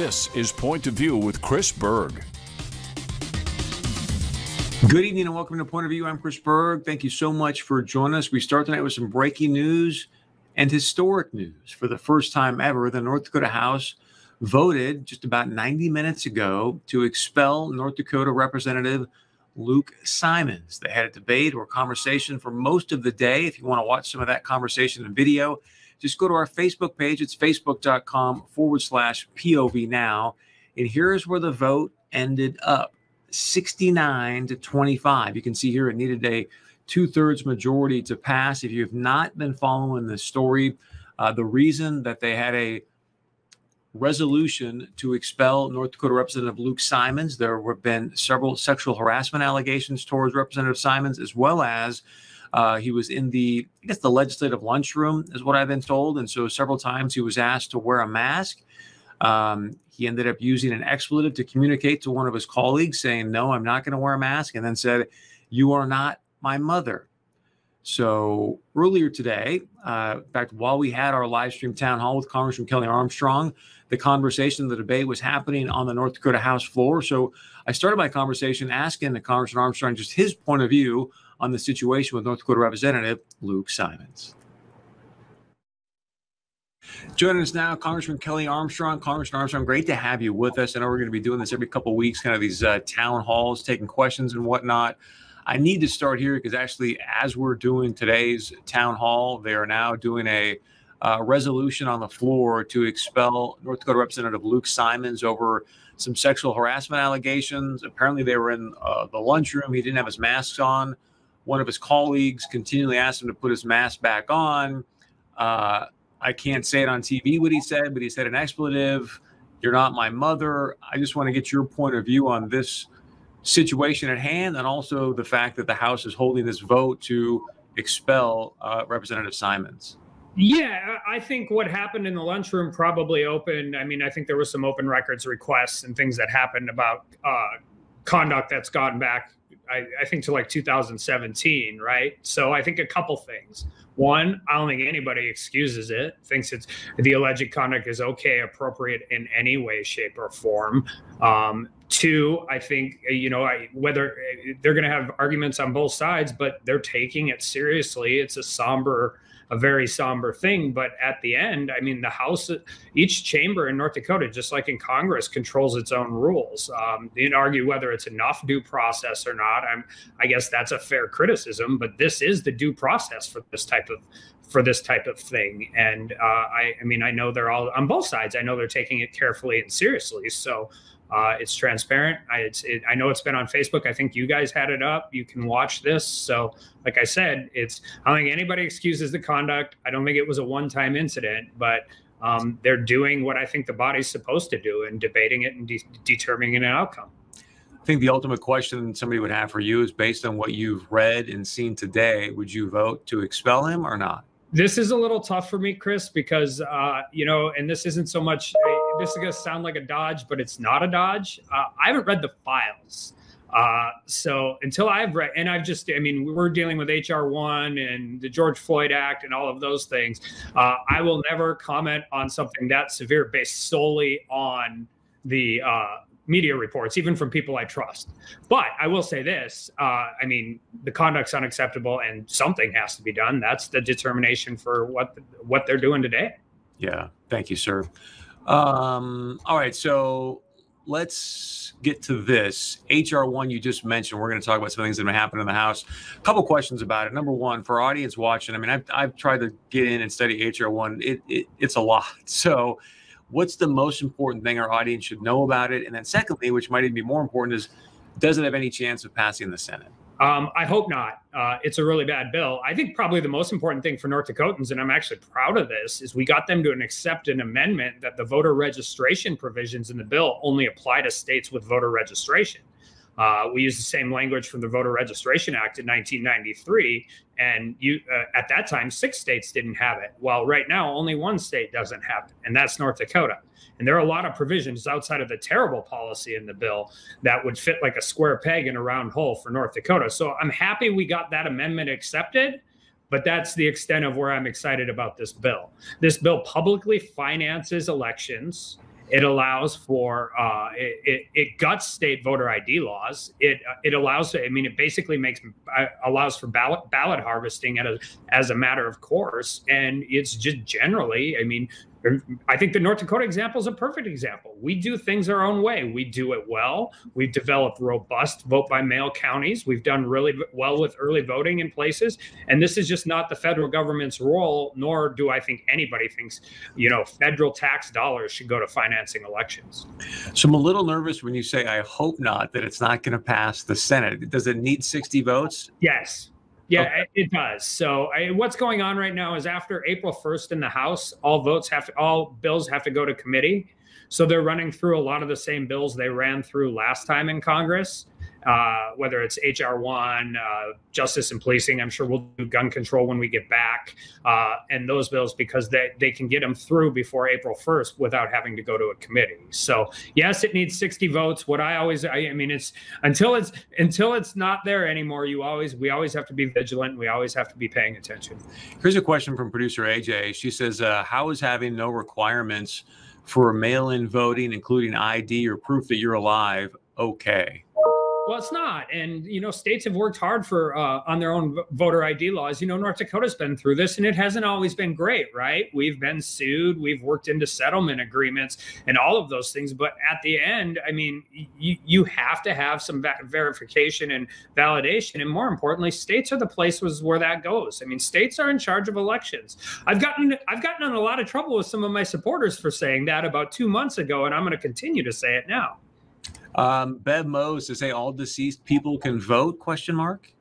This is Point of View with Chris Berg. Good evening and welcome to Point of View. I'm Chris Berg. Thank you so much for joining us. We start tonight with some breaking news and historic news. For the first time ever, the North Dakota House voted just about 90 minutes ago to expel North Dakota Representative Luke Simons. They had a debate or conversation for most of the day. If you want to watch some of that conversation in video, just go to our Facebook page. It's facebook.com forward slash POV now. And here's where the vote ended up 69 to 25. You can see here it needed a two thirds majority to pass. If you have not been following the story, uh, the reason that they had a resolution to expel North Dakota Representative Luke Simons, there have been several sexual harassment allegations towards Representative Simons, as well as uh, he was in the, I guess, the legislative lunchroom, is what I've been told. And so several times he was asked to wear a mask. Um, he ended up using an expletive to communicate to one of his colleagues, saying, No, I'm not going to wear a mask, and then said, You are not my mother. So earlier today, uh, in fact, while we had our live stream town hall with Congressman Kelly Armstrong, the conversation, the debate was happening on the North Dakota House floor. So I started my conversation asking the Congressman Armstrong just his point of view on the situation with North Dakota Representative Luke Simons. Joining us now, Congressman Kelly Armstrong. Congressman Armstrong, great to have you with us. I know we're going to be doing this every couple weeks, kind of these uh, town halls, taking questions and whatnot. I need to start here because actually, as we're doing today's town hall, they are now doing a uh, resolution on the floor to expel North Dakota Representative Luke Simons over some sexual harassment allegations. Apparently, they were in uh, the lunchroom. He didn't have his mask on one of his colleagues continually asked him to put his mask back on. Uh, I can't say it on TV what he said, but he said an expletive. You're not my mother. I just want to get your point of view on this situation at hand and also the fact that the House is holding this vote to expel uh, Representative Simons. Yeah, I think what happened in the lunchroom probably opened. I mean, I think there was some open records requests and things that happened about uh, conduct that's gone back I, I, think to like 2017, right? So I think a couple things. One, I don't think anybody excuses it, thinks it's the alleged conduct is okay, appropriate in any way, shape, or form. Um, two, I think, you know, I, whether they're going to have arguments on both sides, but they're taking it seriously. It's a somber a very somber thing. But at the end, I mean, the House, each chamber in North Dakota, just like in Congress, controls its own rules. Um, you can argue whether it's enough due process or not. I'm, I guess that's a fair criticism, but this is the due process for this type of for this type of thing. And uh, I, I mean, I know they're all on both sides. I know they're taking it carefully and seriously. So uh, it's transparent. I, it's, it, I know it's been on Facebook. I think you guys had it up. You can watch this. So, like I said, it's I don't think anybody excuses the conduct. I don't think it was a one-time incident, but um, they're doing what I think the body's supposed to do and debating it and de- determining an outcome. I think the ultimate question somebody would have for you is based on what you've read and seen today. Would you vote to expel him or not? This is a little tough for me, Chris, because uh, you know, and this isn't so much. This is gonna sound like a dodge, but it's not a dodge. Uh, I haven't read the files, uh, so until I've read, and I've just, I mean, we're dealing with HR one and the George Floyd Act and all of those things. Uh, I will never comment on something that severe based solely on the uh, media reports, even from people I trust. But I will say this: uh, I mean, the conduct's unacceptable, and something has to be done. That's the determination for what what they're doing today. Yeah, thank you, sir. Um, all right, so let's get to this HR one you just mentioned. We're going to talk about some things that have happened in the House. A couple questions about it. Number one, for audience watching, I mean, I've, I've tried to get in and study HR one. It, it it's a lot. So what's the most important thing our audience should know about it? And then secondly, which might even be more important, is does it have any chance of passing the Senate? Um, I hope not. Uh, it's a really bad bill. I think probably the most important thing for North Dakotans, and I'm actually proud of this, is we got them to accept an amendment that the voter registration provisions in the bill only apply to states with voter registration. Uh, we used the same language from the Voter Registration Act in 1993, and you uh, at that time six states didn't have it. While right now only one state doesn't have it, and that's North Dakota. And there are a lot of provisions outside of the terrible policy in the bill that would fit like a square peg in a round hole for North Dakota. So I'm happy we got that amendment accepted but that's the extent of where I'm excited about this bill. This bill publicly finances elections It allows for uh, it, it, it, guts state voter ID laws. It uh, it allows. I mean, it basically makes uh, allows for ballot ballot harvesting a, as a matter of course, and it's just generally. I mean, I think the North Dakota example is a perfect example. We do things our own way. We do it well. We've developed robust vote by mail counties. We've done really well with early voting in places. And this is just not the federal government's role, nor do I think anybody thinks, you know, federal tax dollars should go to financing elections. So I'm a little nervous when you say, I hope not, that it's not going to pass the Senate. Does it need 60 votes? Yes. Yeah, okay. it does. So I, what's going on right now is after April 1st in the House, all votes have to, all bills have to go to committee. So they're running through a lot of the same bills they ran through last time in Congress uh, whether it's HR1, uh, justice and policing. I'm sure we'll do gun control when we get back, uh, and those bills because they, they can get them through before April 1st without having to go to a committee. So yes, it needs 60 votes. What I always, I, I mean, it's until it's until it's not there anymore. You always, we always have to be vigilant. We always have to be paying attention. Here's a question from producer AJ. She says, uh, "How is having no requirements?" For mail-in voting, including ID or proof that you're alive, okay? Well, it's not, and you know, states have worked hard for uh, on their own voter ID laws. You know, North Dakota's been through this, and it hasn't always been great, right? We've been sued, we've worked into settlement agreements, and all of those things. But at the end, I mean, you you have to have some verification and validation, and more importantly, states are the places where that goes. I mean, states are in charge of elections. I've gotten I've gotten in a lot of trouble with some of my supporters for saying that about two months ago, and I'm going to continue to say it now. Um, Bev Mose to say all deceased people can vote? Question mark.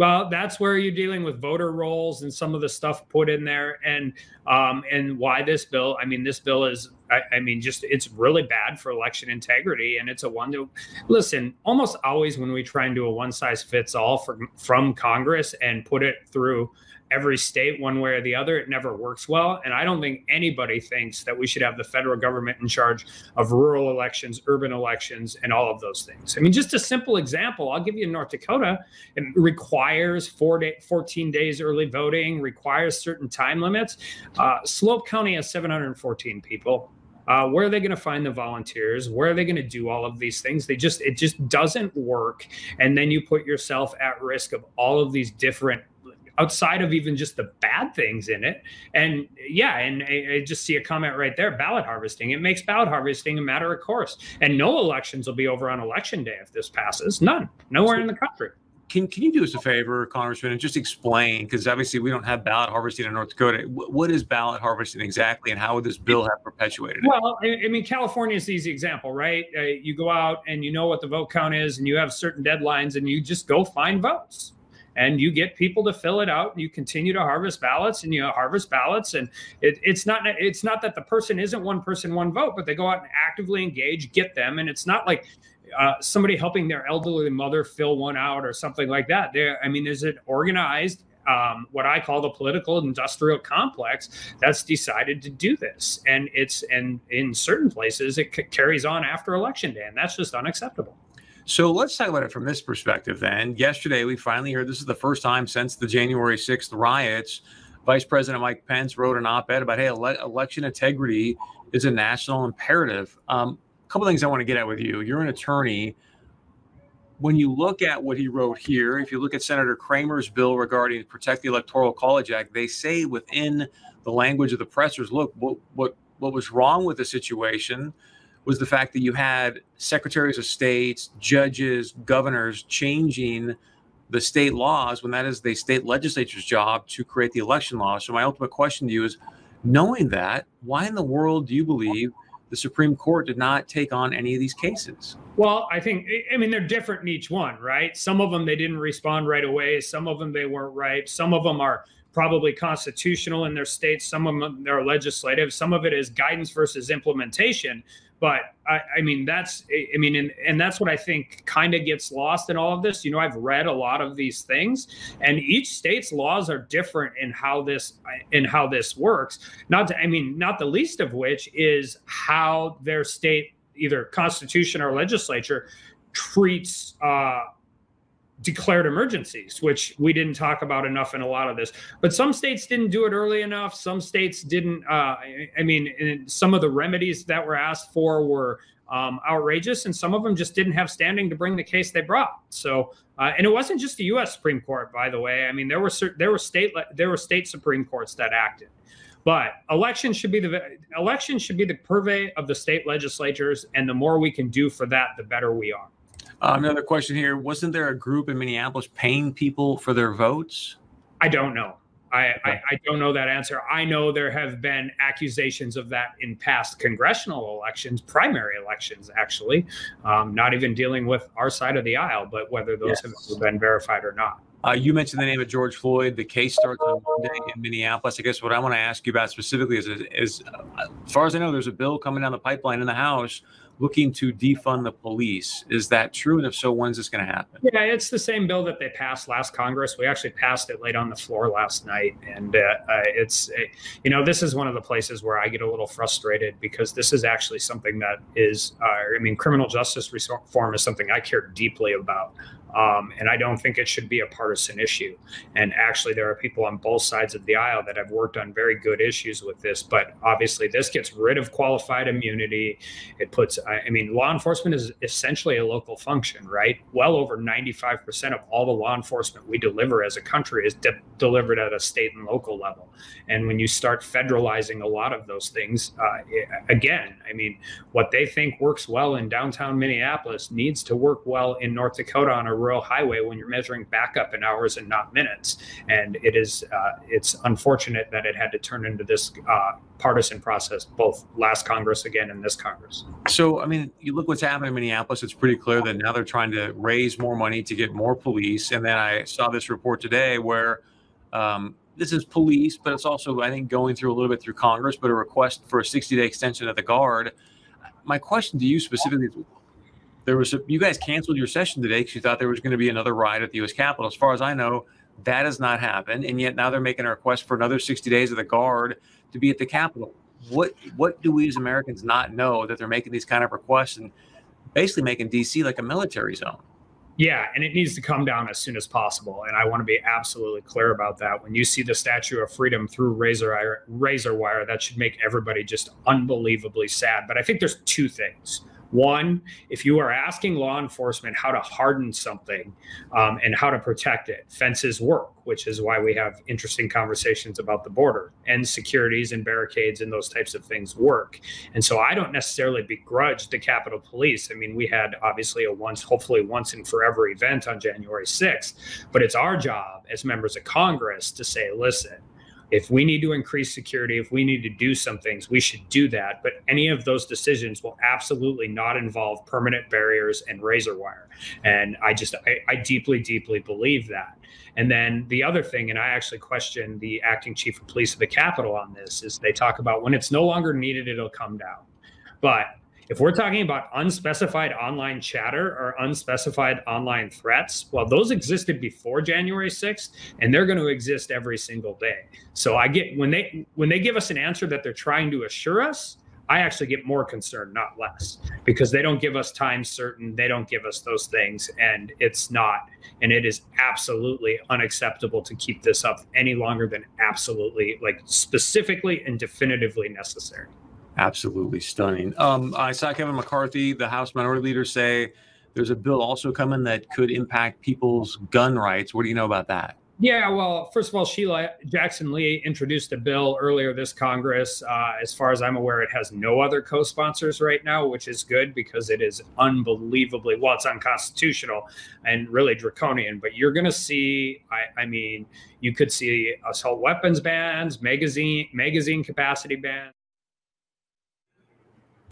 Well, that's where you're dealing with voter rolls and some of the stuff put in there, and um, and why this bill. I mean, this bill is. I, I, mean, just it's really bad for election integrity, and it's a one to listen. Almost always, when we try and do a one size fits all from from Congress and put it through every state one way or the other. It never works well. And I don't think anybody thinks that we should have the federal government in charge of rural elections, urban elections, and all of those things. I mean, just a simple example I'll give you North Dakota. It requires four day, 14 days early voting, requires certain time limits. Uh, Slope County has 714 people. Uh, where are they going to find the volunteers where are they going to do all of these things they just it just doesn't work and then you put yourself at risk of all of these different outside of even just the bad things in it. And yeah, and I, I, just see a comment right there ballot harvesting. It makes ballot harvesting a matter of course. And no elections will be over on election day if this passes. None, nowhere so, in the country. Can, can you do us a favor, Congressman, and just explain? Because obviously we don't have ballot harvesting in North Dakota. what is ballot harvesting exactly, and how would this bill have perpetuated it? Well, I, I mean, California is the easy example, right? Uh, you go out and you know what the vote count is, and you have certain deadlines, and you just go find votes and you get people to fill it out and you continue to harvest ballots and you harvest ballots and it, it's not it's not that the person isn't one person one vote but they go out and actively engage get them and it's not like uh, somebody helping their elderly mother fill one out or something like that there i mean is it organized um, what I call the political industrial complex that's decided to do this. And it's, and in certain places, it c- carries on after election day, and that's just unacceptable. So let's talk about it from this perspective then. Yesterday, we finally heard this is the first time since the January 6th riots. Vice President Mike Pence wrote an op ed about, hey, ele- election integrity is a national imperative. Um, a couple things I want to get at with you. You're an attorney. When you look at what he wrote here, if you look at Senator Cramer's bill regarding Protect the Electoral College Act, they say within the language of the pressers, look, what, what, what was wrong with the situation was the fact that you had secretaries of states, judges, governors changing the state laws when that is the state legislature's job to create the election laws. So my ultimate question to you is knowing that, why in the world do you believe the Supreme Court did not take on any of these cases? Well, I think I mean they're different in each one, right? Some of them they didn't respond right away, some of them they weren't right, some of them are probably constitutional in their states, some of them are legislative, some of it is guidance versus implementation. But I, I mean, that's, I mean, and, and that's what I think kind of gets lost in all of this. You know, I've read a lot of these things, and each state's laws are different in how this in how this works. Not to, I mean, not the least of which is how their state, either constitution or legislature, treats uh, declared emergencies, which we didn't talk about enough in a lot of this. But some states didn't do it early enough. Some states didn't. Uh, I mean, some of the remedies that were asked for were um, outrageous, and some of them just didn't have standing to bring the case they brought. So, uh, and it wasn't just the U.S. Supreme Court, by the way. I mean, there were there were state there were state Supreme Courts that acted. But elections should be the elections should be the purvey of the state legislatures, and the more we can do for that, the better we are. Uh, another question here: Wasn't there a group in Minneapolis paying people for their votes? I don't know. I, I, I, don't know that answer. I know there have been accusations of that in past congressional elections, primary elections, actually, um, not even dealing with our side of the aisle, but whether those yes. have been verified or not. Uh, you mentioned the name of George Floyd. The case starts on Monday in Minneapolis. I guess what I want to ask you about specifically is, is, uh, as far as I know, there's a bill coming down the pipeline in the House looking to defund the police. Is that true? And if so, when's this going to happen? Yeah, it's the same bill that they passed last Congress. We actually passed it late on the floor last night. And uh, uh, it's, it, you know, this is one of the places where I get a little frustrated because this is actually something that is, uh, I mean, criminal justice reform is something I care deeply about. Um, and I don't think it should be a partisan issue. And actually, there are people on both sides of the aisle that have worked on very good issues with this. But obviously, this gets rid of qualified immunity. It puts, I mean, law enforcement is essentially a local function, right? Well over 95% of all the law enforcement we deliver as a country is de- delivered at a state and local level. And when you start federalizing a lot of those things, uh, again, I mean, what they think works well in downtown Minneapolis needs to work well in North Dakota on a rural highway when you're measuring backup in hours and not minutes. And it is uh, it's unfortunate that it had to turn into this uh, partisan process, both last Congress again and this Congress. So, I mean, you look what's happening in Minneapolis. It's pretty clear that now they're trying to raise more money to get more police. And then I saw this report today where um, this is police, but it's also, I think, going through a little bit through Congress, but a request for a 60 day extension of the guard. My question to you specifically is there was a, you guys canceled your session today because you thought there was going to be another ride at the U.S. Capitol. As far as I know, that has not happened, and yet now they're making a request for another 60 days of the guard to be at the Capitol. What what do we as Americans not know that they're making these kind of requests and basically making D.C. like a military zone? Yeah, and it needs to come down as soon as possible. And I want to be absolutely clear about that. When you see the Statue of Freedom through razor razor wire, that should make everybody just unbelievably sad. But I think there's two things. One, if you are asking law enforcement how to harden something um, and how to protect it, fences work, which is why we have interesting conversations about the border and securities and barricades and those types of things work. And so I don't necessarily begrudge the Capitol Police. I mean, we had obviously a once, hopefully once and forever event on January 6th, but it's our job as members of Congress to say, listen, if we need to increase security, if we need to do some things, we should do that. But any of those decisions will absolutely not involve permanent barriers and razor wire. And I just, I, I deeply, deeply believe that. And then the other thing, and I actually question the acting chief of police of the Capitol on this, is they talk about when it's no longer needed, it'll come down. But if we're talking about unspecified online chatter or unspecified online threats, well, those existed before January 6th, and they're going to exist every single day. So I get when they when they give us an answer that they're trying to assure us, I actually get more concerned, not less, because they don't give us time certain. They don't give us those things. And it's not, and it is absolutely unacceptable to keep this up any longer than absolutely, like specifically and definitively necessary. Absolutely stunning. Um, I saw Kevin McCarthy, the House Minority Leader, say there's a bill also coming that could impact people's gun rights. What do you know about that? Yeah, well, first of all, Sheila Jackson Lee introduced a bill earlier this Congress. Uh, as far as I'm aware, it has no other co sponsors right now, which is good because it is unbelievably well, it's unconstitutional and really draconian. But you're going to see, I, I, mean, you could see assault weapons bans, magazine magazine capacity bans.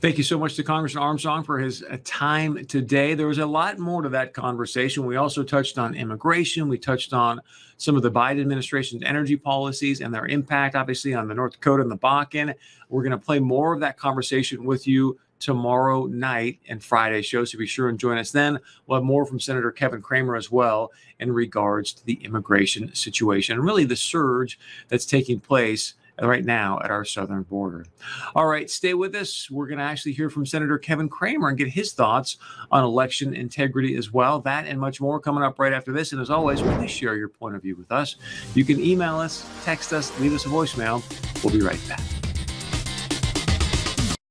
Thank you so much to Congressman Armstrong for his uh, time today. There was a lot more to that conversation. We also touched on immigration. We touched on some of the Biden administration's energy policies and their impact, obviously, on the North Dakota and the Bakken. We're going to play more of that conversation with you tomorrow night and Friday show. So be sure and join us then. We'll have more from Senator Kevin Cramer as well in regards to the immigration situation and really the surge that's taking place right now at our southern border. All right, stay with us. We're going to actually hear from Senator Kevin Cramer and get his thoughts on election integrity as well. That and much more coming up right after this. And as always, please share your point of view with us. You can email us, text us, leave us a voicemail. We'll be right back.